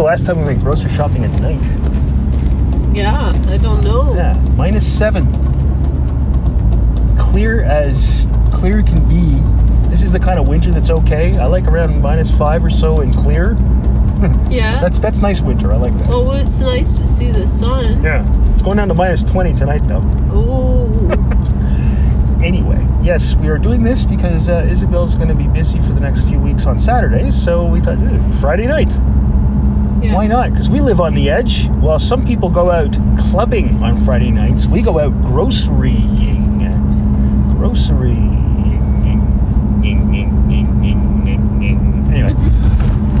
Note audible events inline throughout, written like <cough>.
the last time we went grocery shopping at night? Yeah, I don't know. Yeah, minus seven. Clear as clear can be. This is the kind of winter that's okay. I like around minus five or so and clear. <laughs> Yeah. That's that's nice winter. I like that. oh, it's nice to see the sun. Yeah. It's going down to minus 20 tonight though. Oh, <laughs> Anyway, yes, we are doing this because uh, Isabel's going to be busy for the next few weeks on Saturdays. So we thought eh, Friday night. Yeah. Why not? Because we live on the edge. While some people go out clubbing on Friday nights, we go out grocerying. Grocerying. Anyway,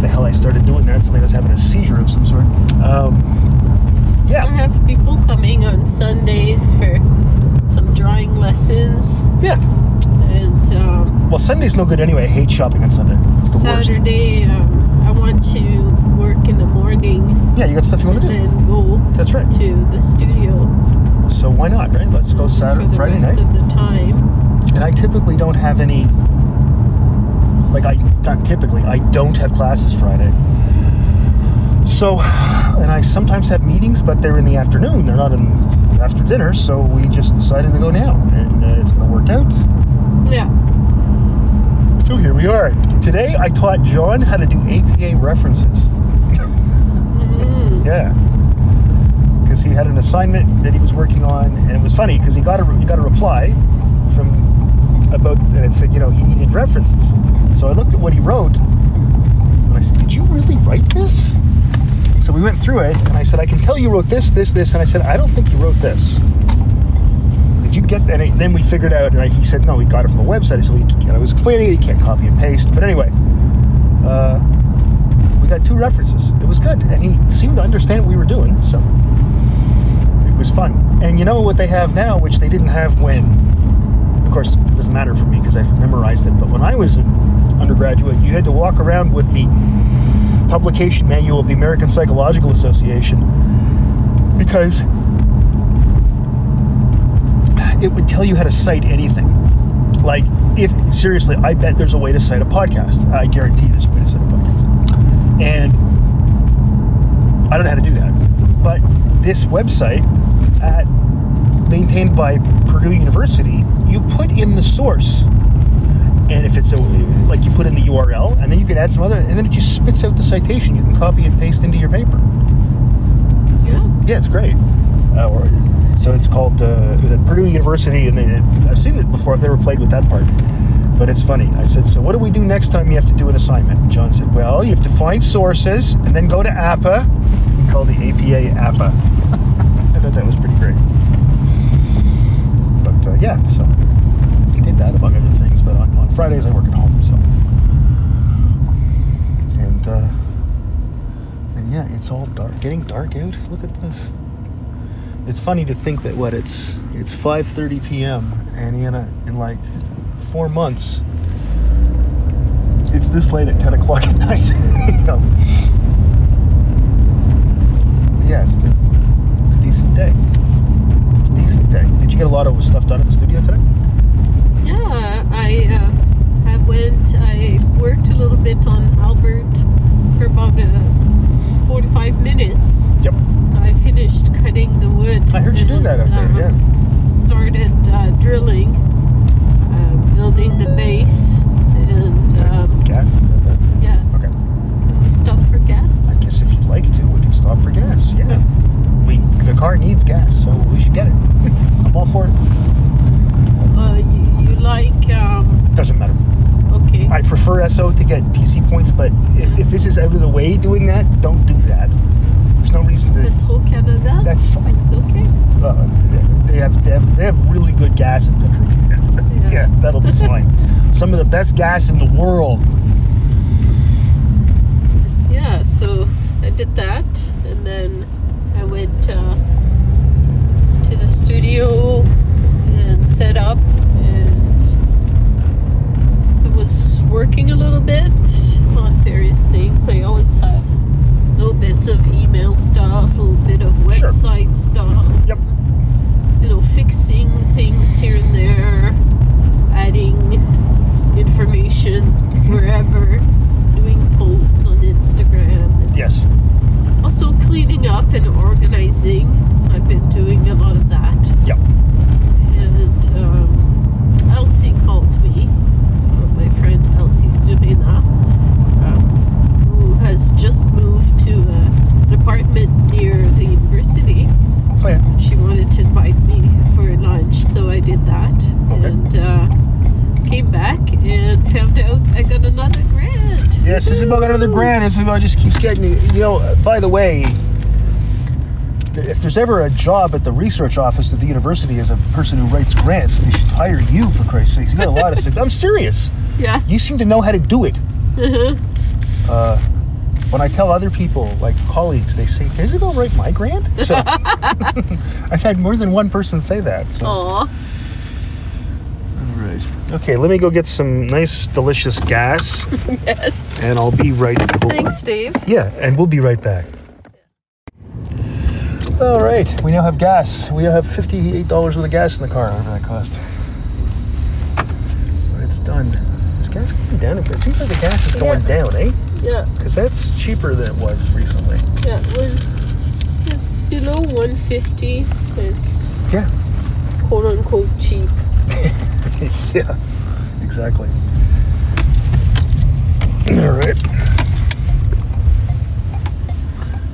the hell I started doing that. Something was having a seizure of some sort. Um, yeah. I have people coming on Sundays for some drawing lessons, yeah. and um, Well, Sunday's no good anyway. I hate shopping on Sunday. It's the worst. Saturday um, I want to work in the morning Yeah, you got stuff you want to do. go That's right. to the studio So why not, right? Let's go Saturday, for the Friday rest night. of the time. and I typically don't have any. Like I not typically, I don't have classes Friday. So, and I sometimes have meetings, but they're in the afternoon. They're not in after dinner. So we just decided to go now, and uh, it's going to work out. Yeah. So here we are. Today I taught John how to do APA references. Yeah. Because he had an assignment that he was working on, and it was funny because he got a he got a reply from about and it said you know he needed references. So I looked at what he wrote, and I said, "Did you really write this?" So we went through it, and I said, "I can tell you wrote this, this, this," and I said, "I don't think you wrote this." Did you get? And I, then we figured out, and I, he said, "No, he got it from a website." So he, and I was explaining it. You can't copy and paste, but anyway. Uh, got two references. It was good, and he seemed to understand what we were doing, so it was fun. And you know what they have now, which they didn't have when, of course, it doesn't matter for me because I've memorized it. But when I was an undergraduate, you had to walk around with the publication manual of the American Psychological Association because it would tell you how to cite anything. Like, if seriously, I bet there's a way to cite a podcast. I guarantee there's a way to cite a podcast. And I don't know how to do that. But this website, at, maintained by Purdue University, you put in the source. And if it's a, like you put in the URL, and then you can add some other, and then it just spits out the citation. You can copy and paste into your paper. Yeah. Yeah, it's great. Uh, or, so it's called uh, it at Purdue University, and they, I've seen it before. I've never played with that part, but it's funny. I said, "So what do we do next time you have to do an assignment?" And John said, "Well, you have to find sources and then go to APA and call the APA APA." <laughs> I thought that was pretty great. But uh, yeah, so he did that among other things. But on, on Fridays I work at home, so and uh, and yeah, it's all dark, getting dark out. Look at this. It's funny to think that what it's it's 5:30 p.m. and in a, in like four months, it's this late at 10 o'clock at <laughs> night. you know. Yeah, it's been a decent day. Decent day. Did you get a lot of stuff done at the studio today? Yeah, I uh, I went. I worked a little bit on Albert for about uh, 45 minutes. Yep. I finished cutting the wood. I heard you do that out there. uh, Yeah. Started uh, drilling, uh, building the base, and um, Gas. Is that that? yeah. Okay. Can we stop for gas? I guess if you'd like to, we can stop for gas. Yeah. We the car needs gas, so we should get it. <laughs> I'm all for it. Uh, you, you like? Um, Doesn't matter. okay. I prefer Esso to get PC points, but if, if this is out of the way doing that, don't do that. There's no reason to. Petro Canada. That's fine. It's okay. Uh, they have they have they have really good gas in Petro Yeah. yeah, that'll be fine. <laughs> Some of the best gas in the world. Yeah. So I did that, and then I went uh, to the studio and set up, and I was working a little bit on various things. I always have little bits of email stuff, a little bit of Sure. website stuff. Yep. You know, fixing things here and there, adding information wherever, doing posts on Instagram. yes. Also cleaning up and organizing. I've been doing a lot of that. Yep. And um, Elsie called me, uh, my friend Elsie Surina, um, who has just moved to uh, an apartment near the university. Oh yeah. She wanted to invite me lunch, so I did that. Okay. And uh, came back and found out I got another grant. Yes, this is about another grant. It's about just keeps getting you know. By the way, if there's ever a job at the research office at the university as a person who writes grants, they should hire you for Christ's sake. You got a lot of <laughs> success. I'm serious. Yeah. You seem to know how to do it. Uh-huh. Uh, when I tell other people, like colleagues, they say, "Can Isabel write my grant?" <laughs> So <laughs> I've had more than one person say that. So. Aw. All right. Okay, let me go get some nice, delicious gas, <laughs> Yes. and I'll be right. Back. Thanks, Dave. Yeah, and we'll be right back. All right, we now have gas. We now have fifty-eight dollars worth of gas in the car. Whatever that cost. But it's done. Is gas going down? It seems like the gas is going Yeah. down, eh? Yeah. Because that's cheaper than it was recently. Yeah. Well, it's below 150. It's Yeah. quote unquote cheap. <laughs> yeah. Exactly. <clears throat> All right.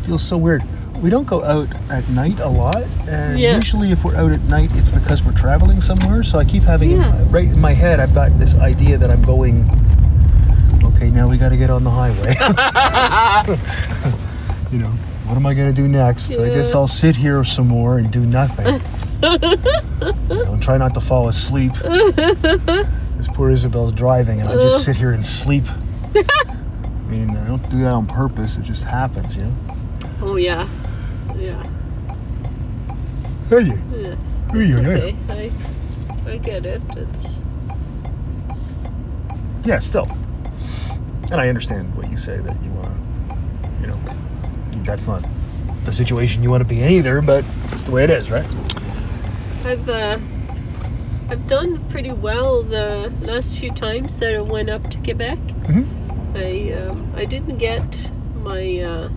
Feels so weird. We don't go out at night a lot, and Yeah. usually if we're out at night, it's because we're traveling somewhere. So I keep having Yeah. right in my head, I've got this idea that I'm going. Okay, now we got to get on the highway. <laughs> you know, what am I going to do next? I guess I'll sit here some more and do nothing. you know, and try not to fall asleep. This poor Isabel's driving, and I just sit here and sleep. I mean, I don't do that on purpose. It just happens, you know. Oh yeah. Yeah. Hey, Yeah. It's yeah, yeah. okay. I I get it. It's yeah, still. And I understand what you say that you want to, you know, that's not the situation you want to be in either, but it's the way it is, right? I've uh I've done pretty well the last few times that I went up to Quebec. Mhm. I um, I didn't get my uh,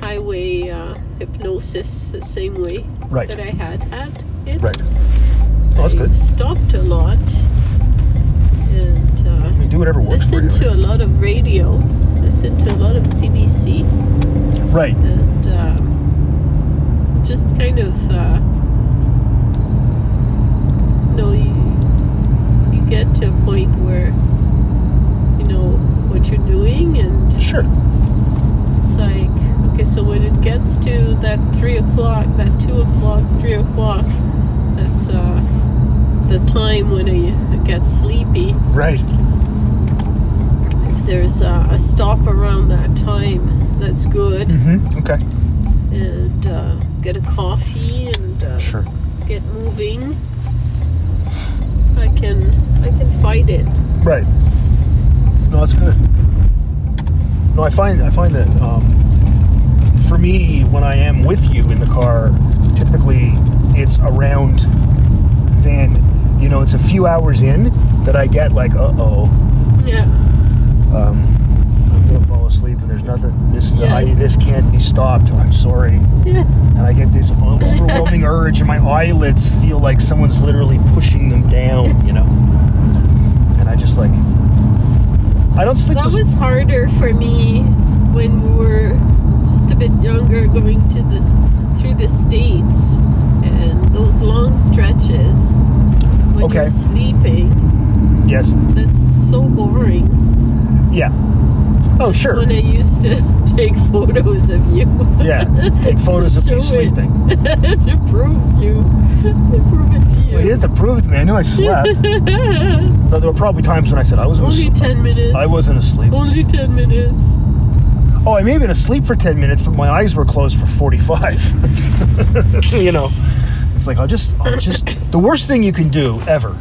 highway uh, hypnosis the same way Right. that I had had it. Right. Well, that's I good. Stopped a lot and uh, do whatever works you. to a lot of radio. Listen to a lot of CBC. Right. and um, just kind of uh, you know you, you get to a point where you know what you're doing and Sure. it's like okay so when it gets to that three o'clock that two o'clock three o'clock that's uh, the time when I get sleepy Right. There's uh, a stop around that time that's good Mm-hmm. Okay. and uh, get a coffee and uh, Sure. get moving. I can I can fight it. Right. No, that's good. No, I find I find that um, for me, when I am with you in the car, typically it's around then. You know, it's a few hours in that I get like, uh oh, Yeah. Um, I'm gonna fall asleep, and there's nothing. This I, this can't be stopped. I'm sorry. Yeah. <laughs> and I get this overwhelming urge, and my eyelids feel like someone's literally pushing them down, you know. And I just like, I don't sleep. That as- was harder for me when we were just a bit younger going to this through the states and those long stretches when Okay. you're sleeping. yes, That's so boring. Yeah. Oh, sure. When I used to <laughs> take photos of you. Yeah, take photos of <laughs> me sleeping. <laughs> to prove you. To prove it to you. Well, you had to prove to me. I knew I slept. Though there were probably times when I said I wasn't Only asleep. 10 minutes. I wasn't asleep. Only 10 minutes. Oh, I may have been asleep for 10 minutes, but my eyes were closed for 45. you know, it's like, I'll just, I'll just, the worst thing you can do ever,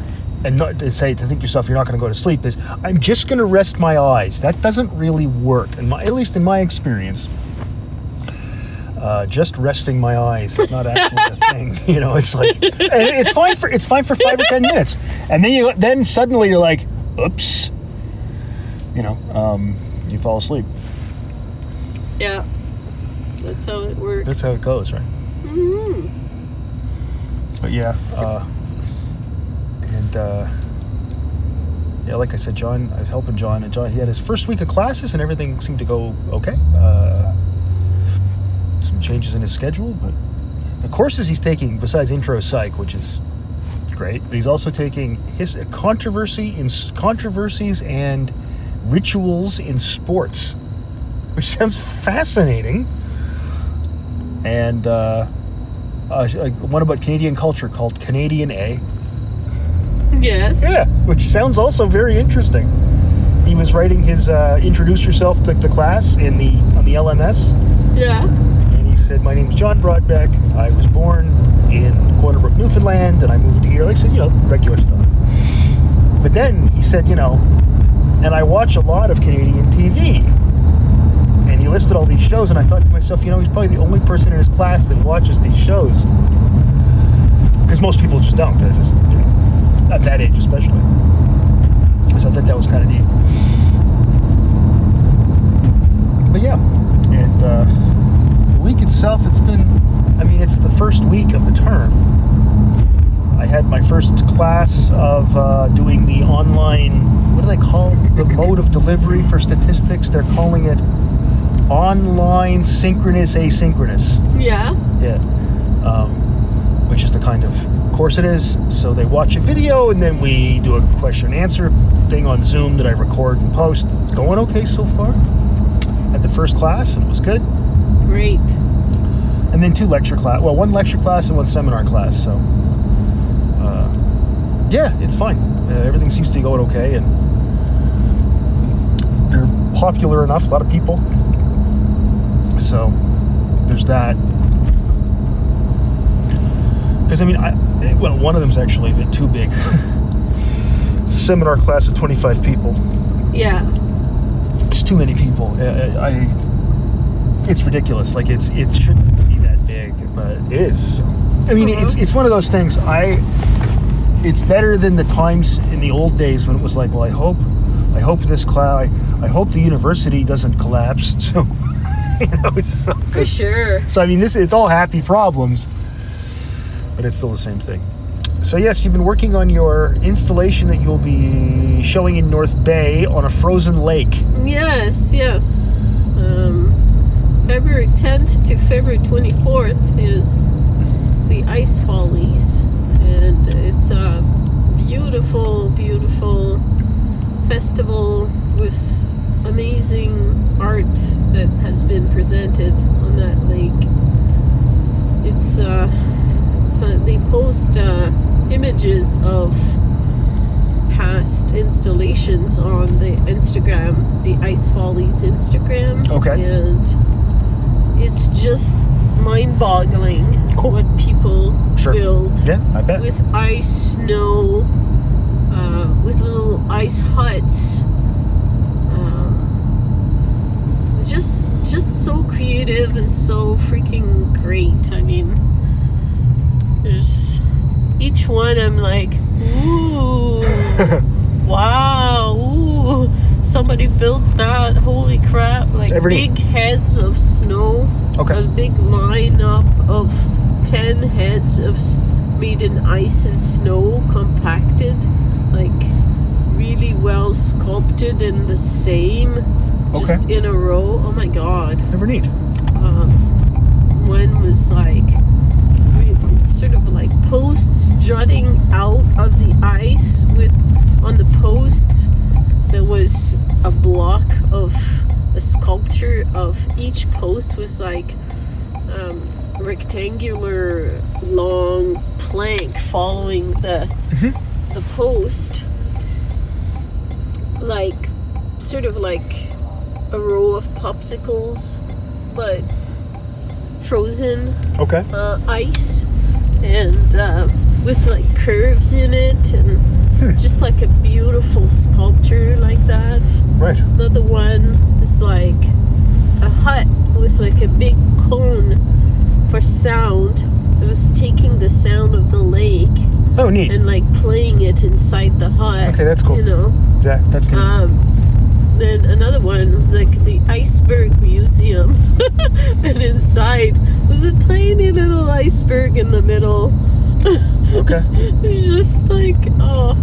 and not to say, to think yourself you're not going to go to sleep, is I'm just going to rest my eyes. That doesn't really work, and my, at least in my experience. Uh, just resting my eyes is not actually a <laughs> thing. You know, it's like, it's fine for, it's fine for five or 10 minutes. And then you, then suddenly you're like, oops, you know, um, you fall asleep. Yeah. That's how it works. That's how it goes, right? hmm But yeah, uh, and uh, yeah, like I said, John, I was helping John, and John, he had his first week of classes, and everything seemed to go okay. Uh, some changes in his schedule, but the courses he's taking, besides intro psych, which is great, but he's also taking his controversy in controversies and rituals in sports, which <laughs> sounds fascinating. And uh, uh, one about Canadian culture called Canadiana. <laughs> Yes. Yeah, which sounds also very interesting. He was writing his uh, introduce yourself to the class in the on the LMS, Yeah. and he said, "My name's John Broadbeck. I was born in Corner Brook, Newfoundland, and I moved here." Like I said, you know, regular stuff. But then he said, "You know, and I watch a lot of Canadian TV." And he listed all these shows, and I thought to myself, you know, he's probably the only person in his class that watches these shows. Because most people just don't. They're just, at that age, especially. So I thought that was kind of neat. But yeah, and uh, the week itself, it's been, I mean, it's the first week of the term. I had my first class of uh, doing the online, what do they call it? The mode of delivery for statistics. They're calling it online synchronous asynchronous. Yeah. Yeah. Um, which is the kind of course it is. So they watch a video and then we do a question and answer thing on Zoom that I record and post. It's going okay so far. Had the first class and it was good. Great. And then two lecture class. Well, one lecture class and one seminar class. So, uh, yeah, it's fine. Uh, everything seems to be going okay, and they're popular enough. A lot of people. So, there's that. Because I mean, I well, one of them's actually a bit too big. <laughs> seminar class of 25 people. Yeah. It's too many people. Uh, I. It's ridiculous. Like it's it shouldn't be that big, but it is. I mean, it's Mhm. it's one of those things. I. It's better than the times in the old days when it was like, well, I hope, I hope this cloud, I, I hope the university doesn't collapse. <laughs> So, <laughs> you know, so, For sure. so I mean, this it's all happy problems, but it's still the same thing. So yes, you've been working on your installation that you'll be showing in North Bay on a frozen lake. Yes, yes. Um, February 10th to February 24th is the Ice Follies, and it's a beautiful, beautiful festival with amazing art that has been presented on that lake. It's uh, so they post uh, images of past installations on the Instagram, the Ice Follies Instagram. Okay. And it's just mind boggling Cool. what people Sure. build Yeah, I bet. with ice, snow, uh, with little ice huts. Um, just just so creative and so freaking great. I mean, there's each one. I'm like, <laughs> ooh, wow, ooh. Somebody built that. Holy crap! Like Every- big heads of snow Okay. a big lineup of 10 heads of s- made in ice and snow compacted like really well sculpted in the same just Okay. in a row oh my god Never need. um, one was like sort of like posts jutting out of the ice with on the posts there was a block of a sculpture of each post was like um, rectangular long plank following the Mhm. the post like sort of like a row of popsicles but frozen Okay. uh, ice and uh, with like curves in it and Hmm. just like a beautiful sculpture like that. Right. Another one is like a hut with like a big cone for sound. So it was taking the sound of the lake Oh, neat. and like playing it inside the hut. Okay, that's cool. You know. That that's neat. Um, then another one was like the Iceberg Museum, <laughs> and inside was a tiny little iceberg in the middle. Okay. <laughs> it's just like oh,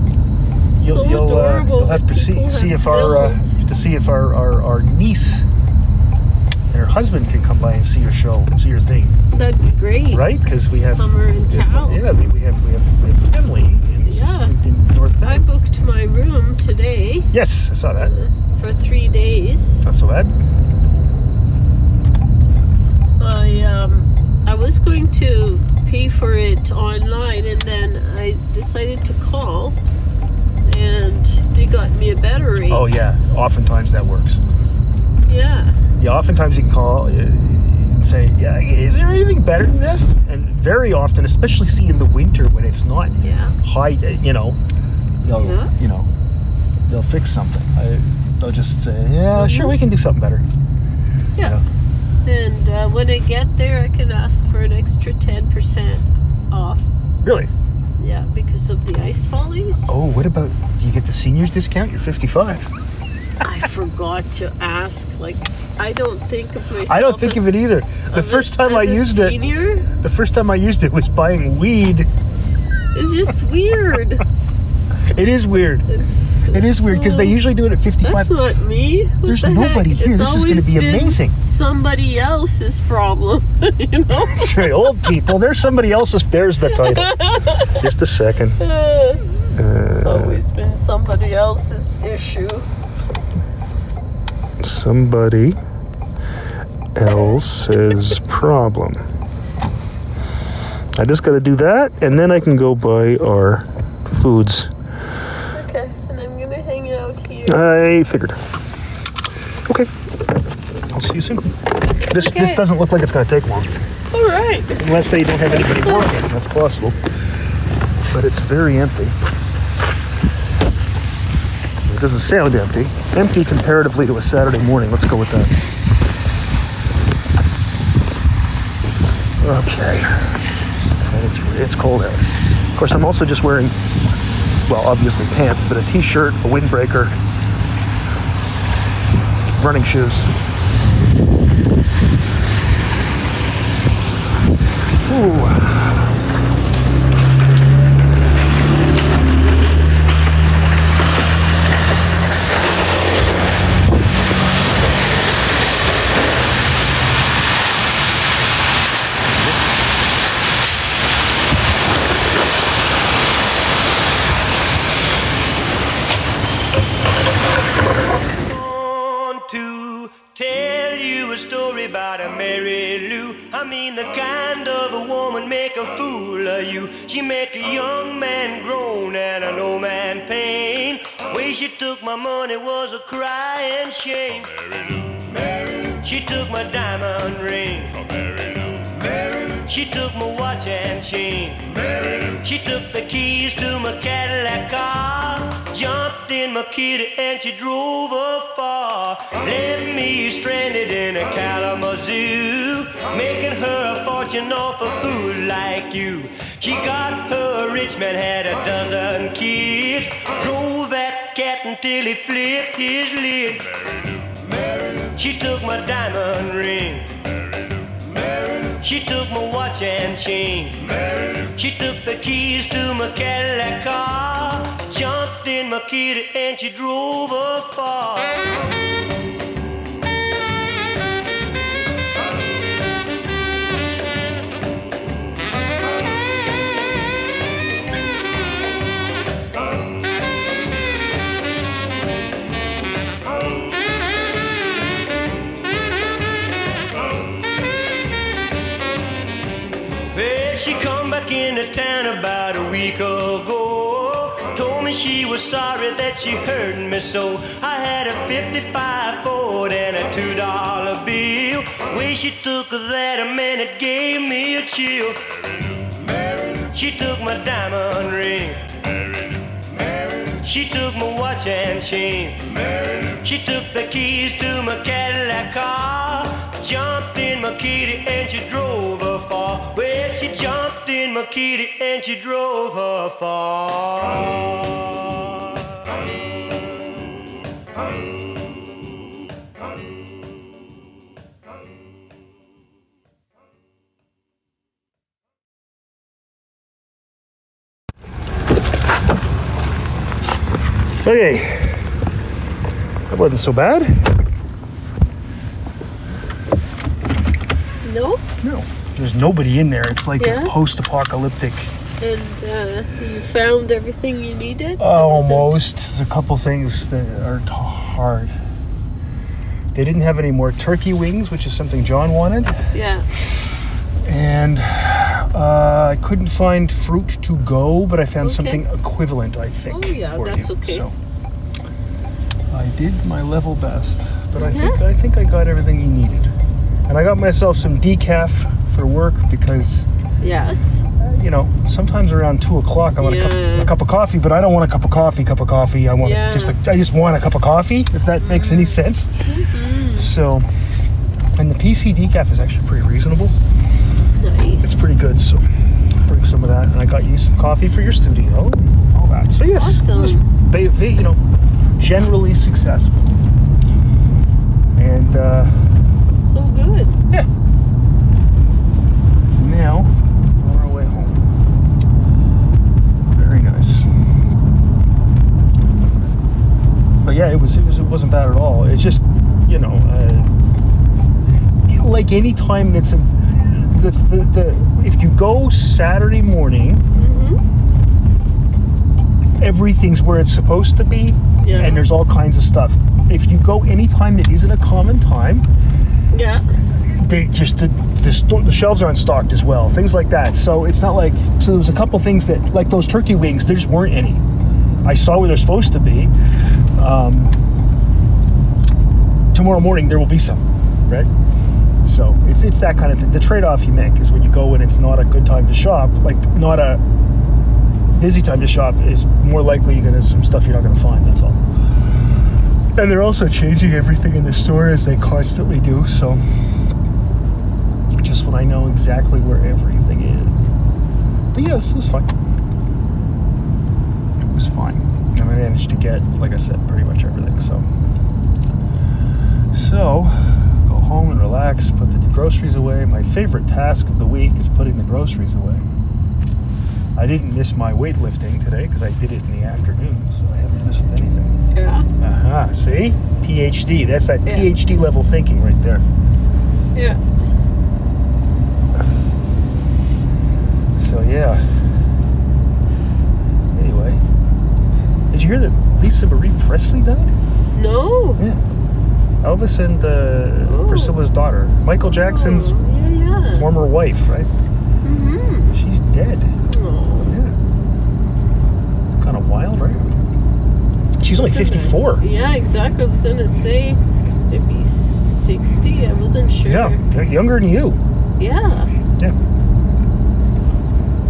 You'll, so you'll, uh, adorable. you'll have to see see if our uh, to see if our, our, our niece and her husband can come by and see your show, see your thing, That'd be great. right? Because we have Summer in yeah, Cal. yeah, we we have we have, we have family in, Yeah. in North I booked my room today Yes, I saw that. For three days. Not so bad. I um I was going to pay for it online and then I decided to call and they got me a better rate. Oh yeah, oftentimes that works. Yeah. Yeah, oftentimes you can call uh, and say, "Yeah, is there anything better than this?" And very often, especially see in the winter when it's not Yeah. high, you know, they'll Yeah. you know they'll fix something. I, they'll just say, "Yeah, sure, we can do something better." Yeah. And uh, when I get there I can ask for an extra 10% off. Really? Yeah, because of the ice follies. Oh, what about? Do you get the seniors discount? You're 55. I forgot to ask. Like, I don't think of myself. I don't think as, of it either. The first time I used it, the first time I used it was buying weed. It's just weird. It is weird. It's It is weird because they usually do it at 55. That's not me. What There's the nobody heck? here. It's This is gonna be been amazing. Somebody else's problem, <laughs> you know. That's right, old people. There's somebody else's. There's the title. <laughs> Just a second. Uh, Uh, always been somebody else's issue. somebody else's problem. I just got to do that, and then I can go buy our foods. Okay, and I'm gonna hang out here. I figured. Okay. I'll see you soon. This this doesn't look like it's going to take long, All right. unless they don't have anybody working. That's possible. But it's very empty. It doesn't sound empty. Empty comparatively to a Saturday morning. Let's go with that. Okay. And it's it's cold out. Of course, I'm also just wearing, well, obviously pants, but a t-shirt, a windbreaker, running shoes. Ooh. Diamond ring. Oh, Mary Lou, Mary Lou. She took my watch and chain. Mary Lou. She took the keys to my Cadillac car. Jumped in my kitty and she drove afar. Left me stranded in a Kalamazoo. Making her a fortune off a fool like you. She got her a rich man, had a dozen kids. Drove that cat until he flipped his lid. She took my diamond ring. She took my watch and chain. She took the keys to my Cadillac car. Jumped in my kitty and she drove afar. That she hurt me so. I had a 55 Ford and a two dollar bill. Way she took that, a man, it gave me a chill. She took my diamond ring. She took my watch and chain. She took the keys to my Cadillac car. Jumped in my kitty and she drove her far. Well, she jumped in my kitty and she drove her far. Okay, that wasn't so bad. No? No, there's nobody in there. It's like Yeah? a post apocalyptic. And uh, you found everything you needed? Almost. There's a couple things that are hard. They didn't have any more turkey wings, which is something John wanted, Yeah. and uh, I couldn't find fruit to go, but I found Okay. something equivalent. I think. Oh, yeah, that's you. okay. So I did my level best, but I Mhm. think I think I got everything he needed, and I got myself some decaf for work because Yes. You know, sometimes around two o'clock I want a, cup, a cup of coffee, but I don't want a cup of coffee. Cup of coffee. I want Yeah. just a, I just want a cup of coffee. If that makes any sense. Mm-hmm. So, and the PC decaf is actually pretty reasonable. Nice. It's pretty good. So, bring some of that, and I got you some coffee for your studio, all that. So yes, was, Awesome. ba- you know, generally successful. And uh, so good. yeah, now on our way home. Very nice. But yeah, it was it was it wasn't bad at all. It's just you know, uh, like any time that's a, the, the the if you go Saturday morning, hmm everything's where it's supposed to be, Yeah. and there's all kinds of stuff. If you go any time that isn't a common time, Yeah. they just the the, sto- the shelves aren't stocked as well things like that so it's not like so there was a couple things that like those turkey wings there just weren't any i saw where they're supposed to be um, tomorrow morning there will be some right so it's it's that kind of thing the trade-off you make is when you go when it's not a good time to shop like not a busy time to shop is more likely you're gonna some stuff you're not gonna find that's all and they're also changing everything in the store as they constantly do so just when I know exactly where everything is. But yes, it was fine. It was fine. I managed to get, like I said, pretty much everything. So, so go home and relax, put the groceries away. My favorite task of the week is putting the groceries away. I didn't miss my weightlifting today because I did it in the afternoon, so I haven't missed anything. Yeah. Uh huh. see? PhD. That's that Yeah. PhD level thinking right there. Yeah. So yeah. Anyway, did you hear that Lisa Marie Presley died? No. Yeah. Elvis and uh, Oh. Priscilla's daughter, Michael Jackson's Oh, yeah, yeah. former wife, right? Mm-hmm. She's dead. Oh. Yeah. It's kind of wild, right? She's only 54. Yeah, exactly. I was gonna say maybe sixty. I wasn't sure. Yeah, younger than you. Yeah. Yeah.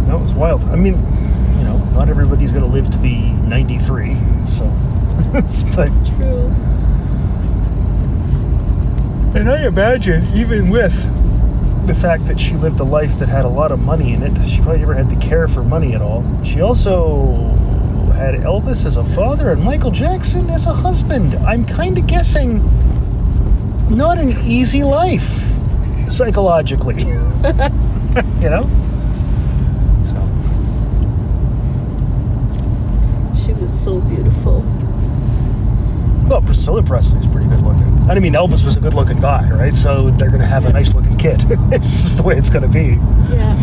No, it was wild. I mean, not everybody's going to live to be 93, so. That's <laughs> but True. And I imagine, even with the fact that she lived a life that had a lot of money in it, she probably never had to care for money at all. She also had Elvis as a father and Michael Jackson as a husband. I'm kind of guessing not an easy life psychologically. <laughs> you know? So, She was so beautiful. well, Priscilla Presley's pretty good looking. I mean, Elvis was a good looking guy, right? So they're going to have a nice looking kid. <laughs> it's just the way it's going to be. Yeah.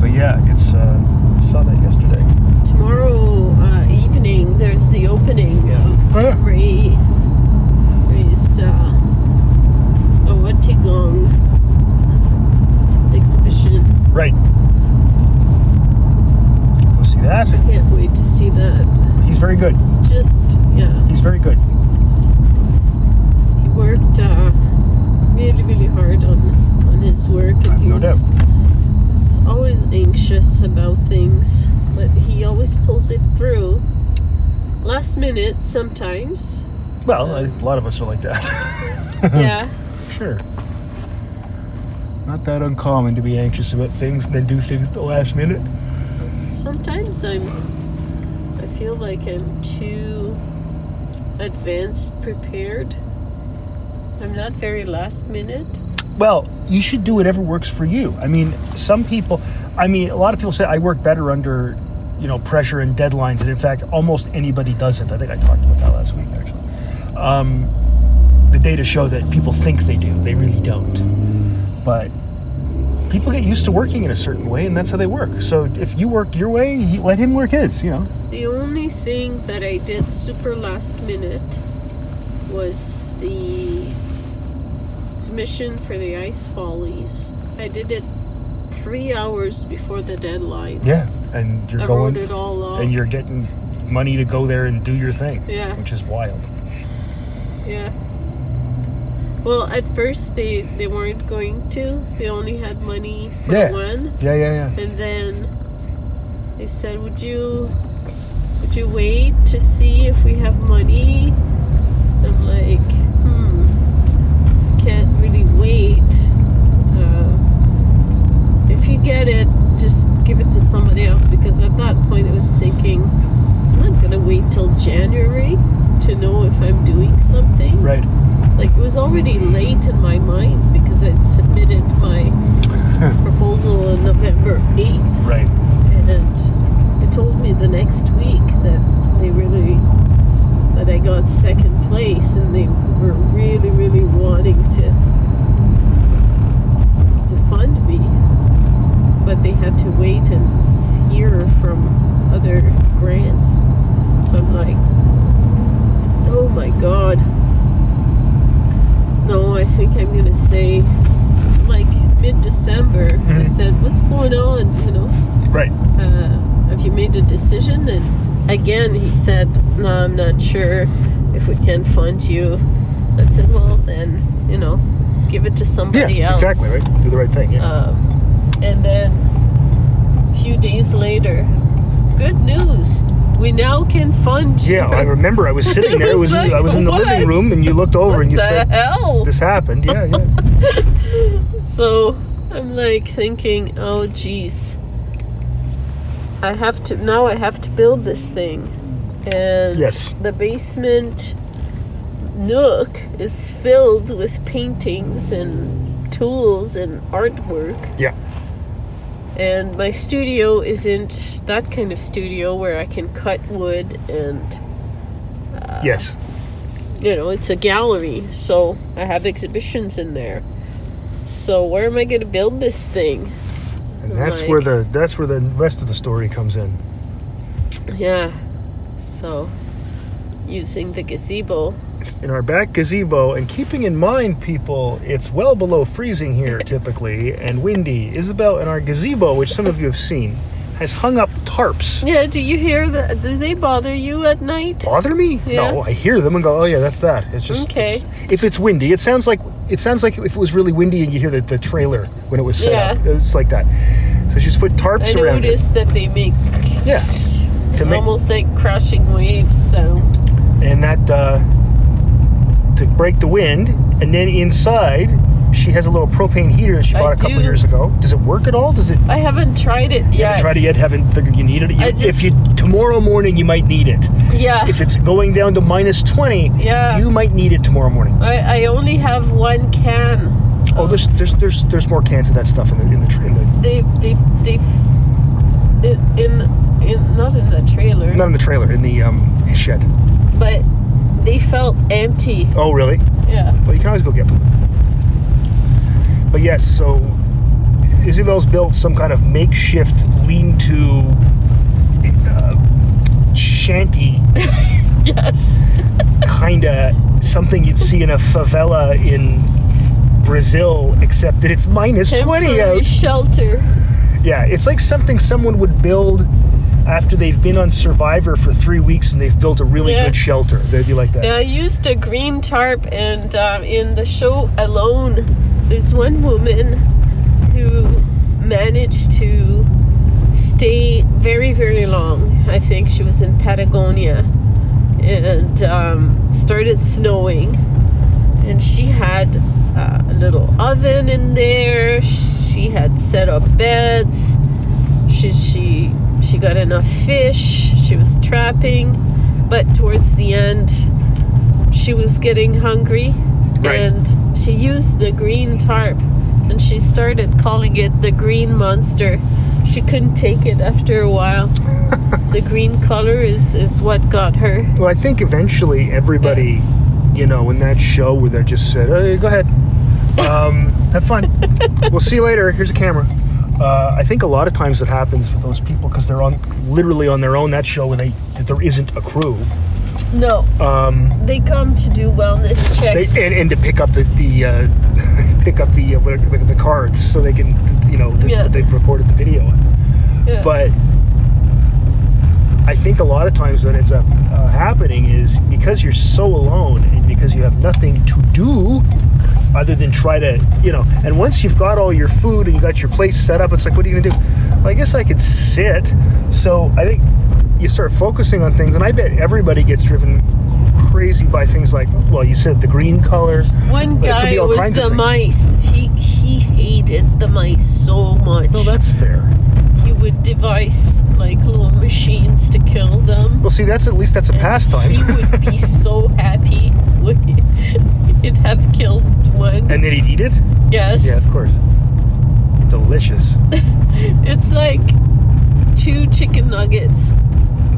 But yeah, it's uh, I saw that yesterday. Tomorrow uh, evening, there's the opening of Huh? Ray. Ray's uh, exhibition. Right. That. I can't wait to see that. He's very good. It's just, yeah. He's very good. He worked uh, really, really hard on, on his work. And I've no doubt. was always anxious about things, but he always pulls it through. Last minute, sometimes. Well, a lot of us are like that. <laughs> yeah. <laughs> Sure. Not that uncommon to be anxious about things and then do things at the last minute. Sometimes I'm. I feel like I'm too advanced prepared. I'm not very last minute. Well, you should do whatever works for you. I mean, some people, I mean, a lot of people say I work better under, you know, pressure and deadlines, and in fact, almost anybody doesn't. I think I talked about that last week, actually. Um, the data show that people think they do, they really don't. But people get used to working in a certain way, and that's how they work. So if you work your way, you let him work his. You know. The only thing that I did super last minute was the submission for the ice follies. I did it three hours before the deadline. Yeah, and you're I going, wrote it all up. and you're getting money to go there and do your thing. Yeah. which is wild. Yeah. Well, at first they they weren't going to. They only had money for Yeah. one, Yeah, yeah, yeah. and then they said, "Would you would you wait to see if we have money?" I'm like, "Hmm, can't really wait. Uh, if you get it, just give it to somebody else." Because at that point, I was thinking, I'm not gonna wait till January to know if I'm doing something Right. Like it was already late in my mind because I'd submitted my <laughs> proposal on November 8th Right. and it told me the next week that they really that I got second place and they were really really wanting to to fund me but they had to wait and s- hear from other grants so I'm like oh my god no, I think I'm gonna say like mid-December. I Mhm. said, "What's going on?" You know, Right. uh, have you made a decision? And again, he said, "No, I'm not sure if we can fund you." I said, "Well, then, you know, give it to somebody Yeah, else." exactly. Right. Do the right thing. Yeah. Um, and then a few days later, good news. We now can fund you. yeah, I remember. I was sitting <laughs> there. It I was was like, I was in the living room, and you looked over and you said, hell? "This happened." Yeah, yeah. <laughs> So I'm like thinking, oh geez, I have to now. I have to build this thing, and Yes. the basement nook is filled with paintings and tools and artwork. Yeah. And my studio isn't that kind of studio where I can cut wood and uh, yes. you know, it's a gallery, so I have exhibitions in there. So where am I going to build this thing? And that's like- where the that's where the rest of the story comes in. Yeah. So using the gazebo. in our back gazebo and keeping in mind people it's well below freezing here <laughs> typically and windy isabel in our gazebo which some of you have seen has hung up tarps Yeah, do you hear that? Do they bother you at night? bother me Yeah. no i hear them and go oh yeah that's that it's just Okay. it's- if it's windy it sounds like it sounds like if it was really windy and you hear the, the trailer when it was set Yeah. up it's like that so she's put tarps I around it noticed that they make yeah to make almost like crashing waves sound. and that uh, to break the wind. And then inside, she has a little propane heater that she bought a couple do. years ago. Does it work at all? Does it? I haven't tried it yet. haven't tried it yet. Haven't figured you needed it. You, just- if you tomorrow morning, you might need it. Yeah. If it's going down to minus twenty, Yeah. you might need it tomorrow morning. I, I only have one can. Oh, there's there's there's there's more cans of that stuff in the in the, in the They they they in in, in not in the trailer, not in the trailer in the um, shed. but they felt empty. Oh, really? Yeah. Well, you can always go get them. But yes, so Isabel's built some kind of makeshift lean-to uh, shanty, <laughs> Yes. <laughs> kind of something you'd see in a favela in Brazil, except that it's minus 20 Temporary out. shelter. Yeah, it's like something someone would build after they've been on Survivor for three weeks and they've built a really Yeah. good shelter. They'd be like that. Yeah, I used a green tarp, and um, in the show alone, there's one woman who managed to stay very, very long. I think she was in Patagonia, and um, started snowing, and she had uh, a little oven in there. She had set up beds. She she she got enough fish. She was trapping, but towards the end, she was getting hungry, Right. and she used the green tarp and she started calling it the green monster. She couldn't take it after a while. <laughs> the green color is is what got her. Well, I think eventually everybody, you know, in that show where they just said, hey, go ahead, um, have fun. <laughs> we'll see you later. Here's a camera. Uh, I think a lot of times it happens with those people because they're on literally on their own that show and they there isn't a crew. No, Um, they come to do wellness they, checks. and, and to pick up the the uh, <laughs> pick up the uh, what are- the cards so they can you know that Yeah. they've recorded the video. Yeah. But I think a lot of times what ends up uh, happening is because you're so alone and because you have nothing to do other than try to, you know, and once you've got all your food and you got your place set up, it's like, what are you going to do? Well, I guess I could sit. So I think you start focusing on things, and I bet everybody gets driven crazy by things like, well, you said the green color. One But it could guy was the mice. He he hated the mice so much. No, that's fair. he would devise like little machines to kill them. Well, see, that's at least that's a And pastime. He would be <laughs> so happy <laughs> he'd have killed one. and then he'd eat it? yes. Yeah, of course. Delicious. <laughs> It's like two chicken nuggets.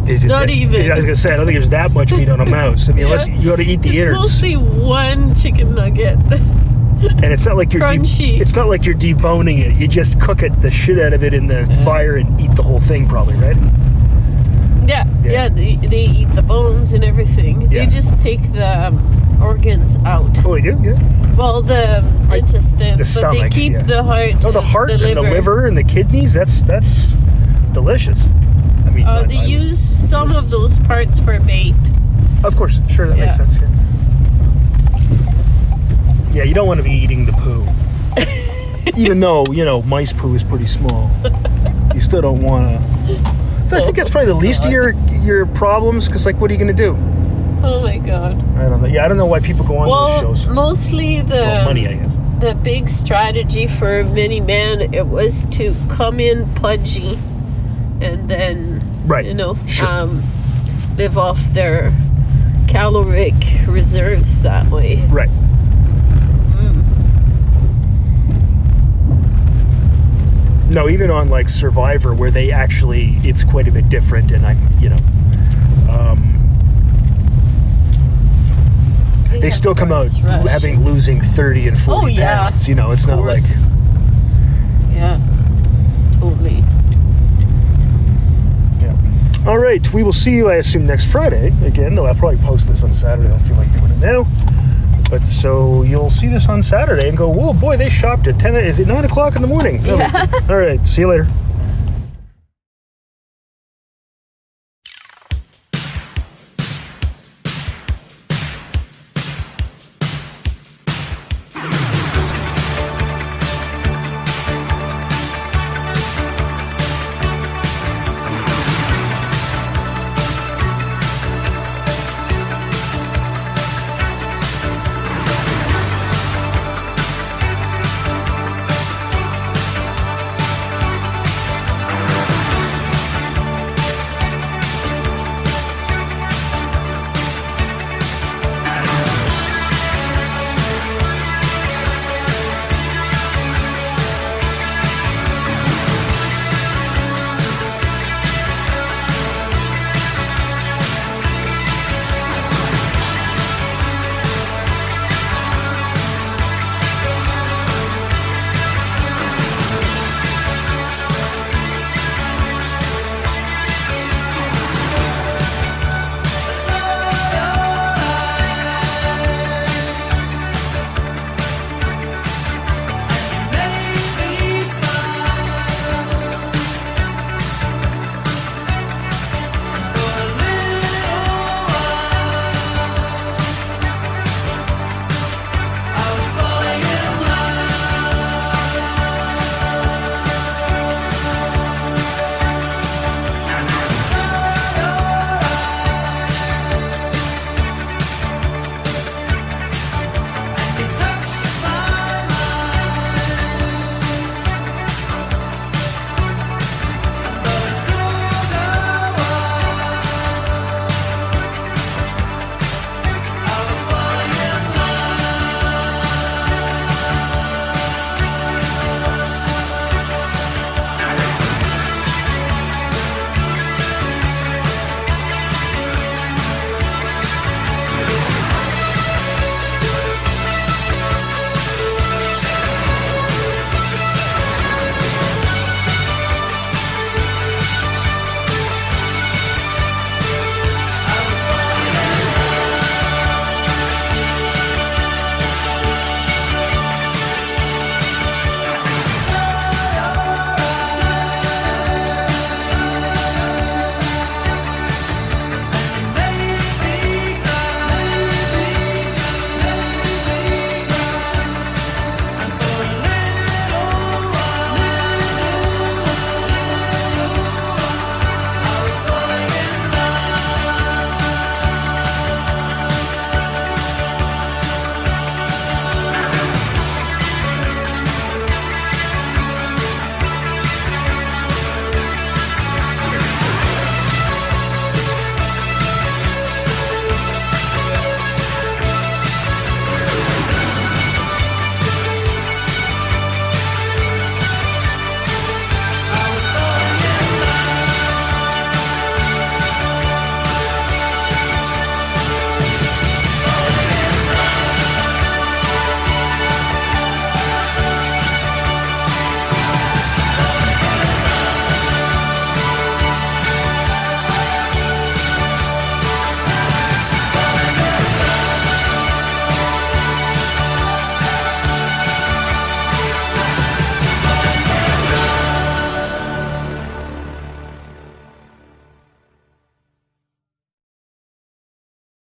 Is it Not that- even. I was gonna say I don't think there's that much meat on a mouse. I mean, unless Yeah. you got to eat the ears. it's innards, mostly one chicken nugget. <laughs> and it's not like you're de- it's not like you're deboning it. You just cook it the shit out of it in the fire and eat the whole thing, probably, right? yeah, Yeah. yeah. they, they eat the bones and everything. Yeah. They just take the um, organs out. Oh, they do, yeah. Well, the um, I- intestine, the but stomach, they keep yeah. the heart. Oh, the heart and the liver and the kidneys. That's that's delicious. I mean, Uh, I- they use some of those parts for bait. Of course, sure, that makes sense. Yeah. yeah, you don't want to be eating the poo, <laughs> even though you know mice poo is pretty small. You still don't want to. I think that's probably the least of your your problems, because like, what are you gonna do? Oh my god. I don't know. Yeah, I don't know why people go on Well, those shows. mostly the Well, money, I guess. the big strategy for many men it was to come in pudgy, and then Right. you know Sure. um, live off their caloric reserves that way. Right. Mm. No, even on like Survivor, where they actually, it's quite a bit different, and I, you know, um, they have still come out having losing thirty and forty Oh, yeah. pounds. You know, it's not like. yeah, totally. All right, we will see you, I assume, next Friday. Again, though I'll probably post this on Saturday. I don't feel like doing it now. But so you'll see this on Saturday and go, whoa, boy, they shopped at 10. Is it 9 o'clock in the morning? Yeah. All right, see you later.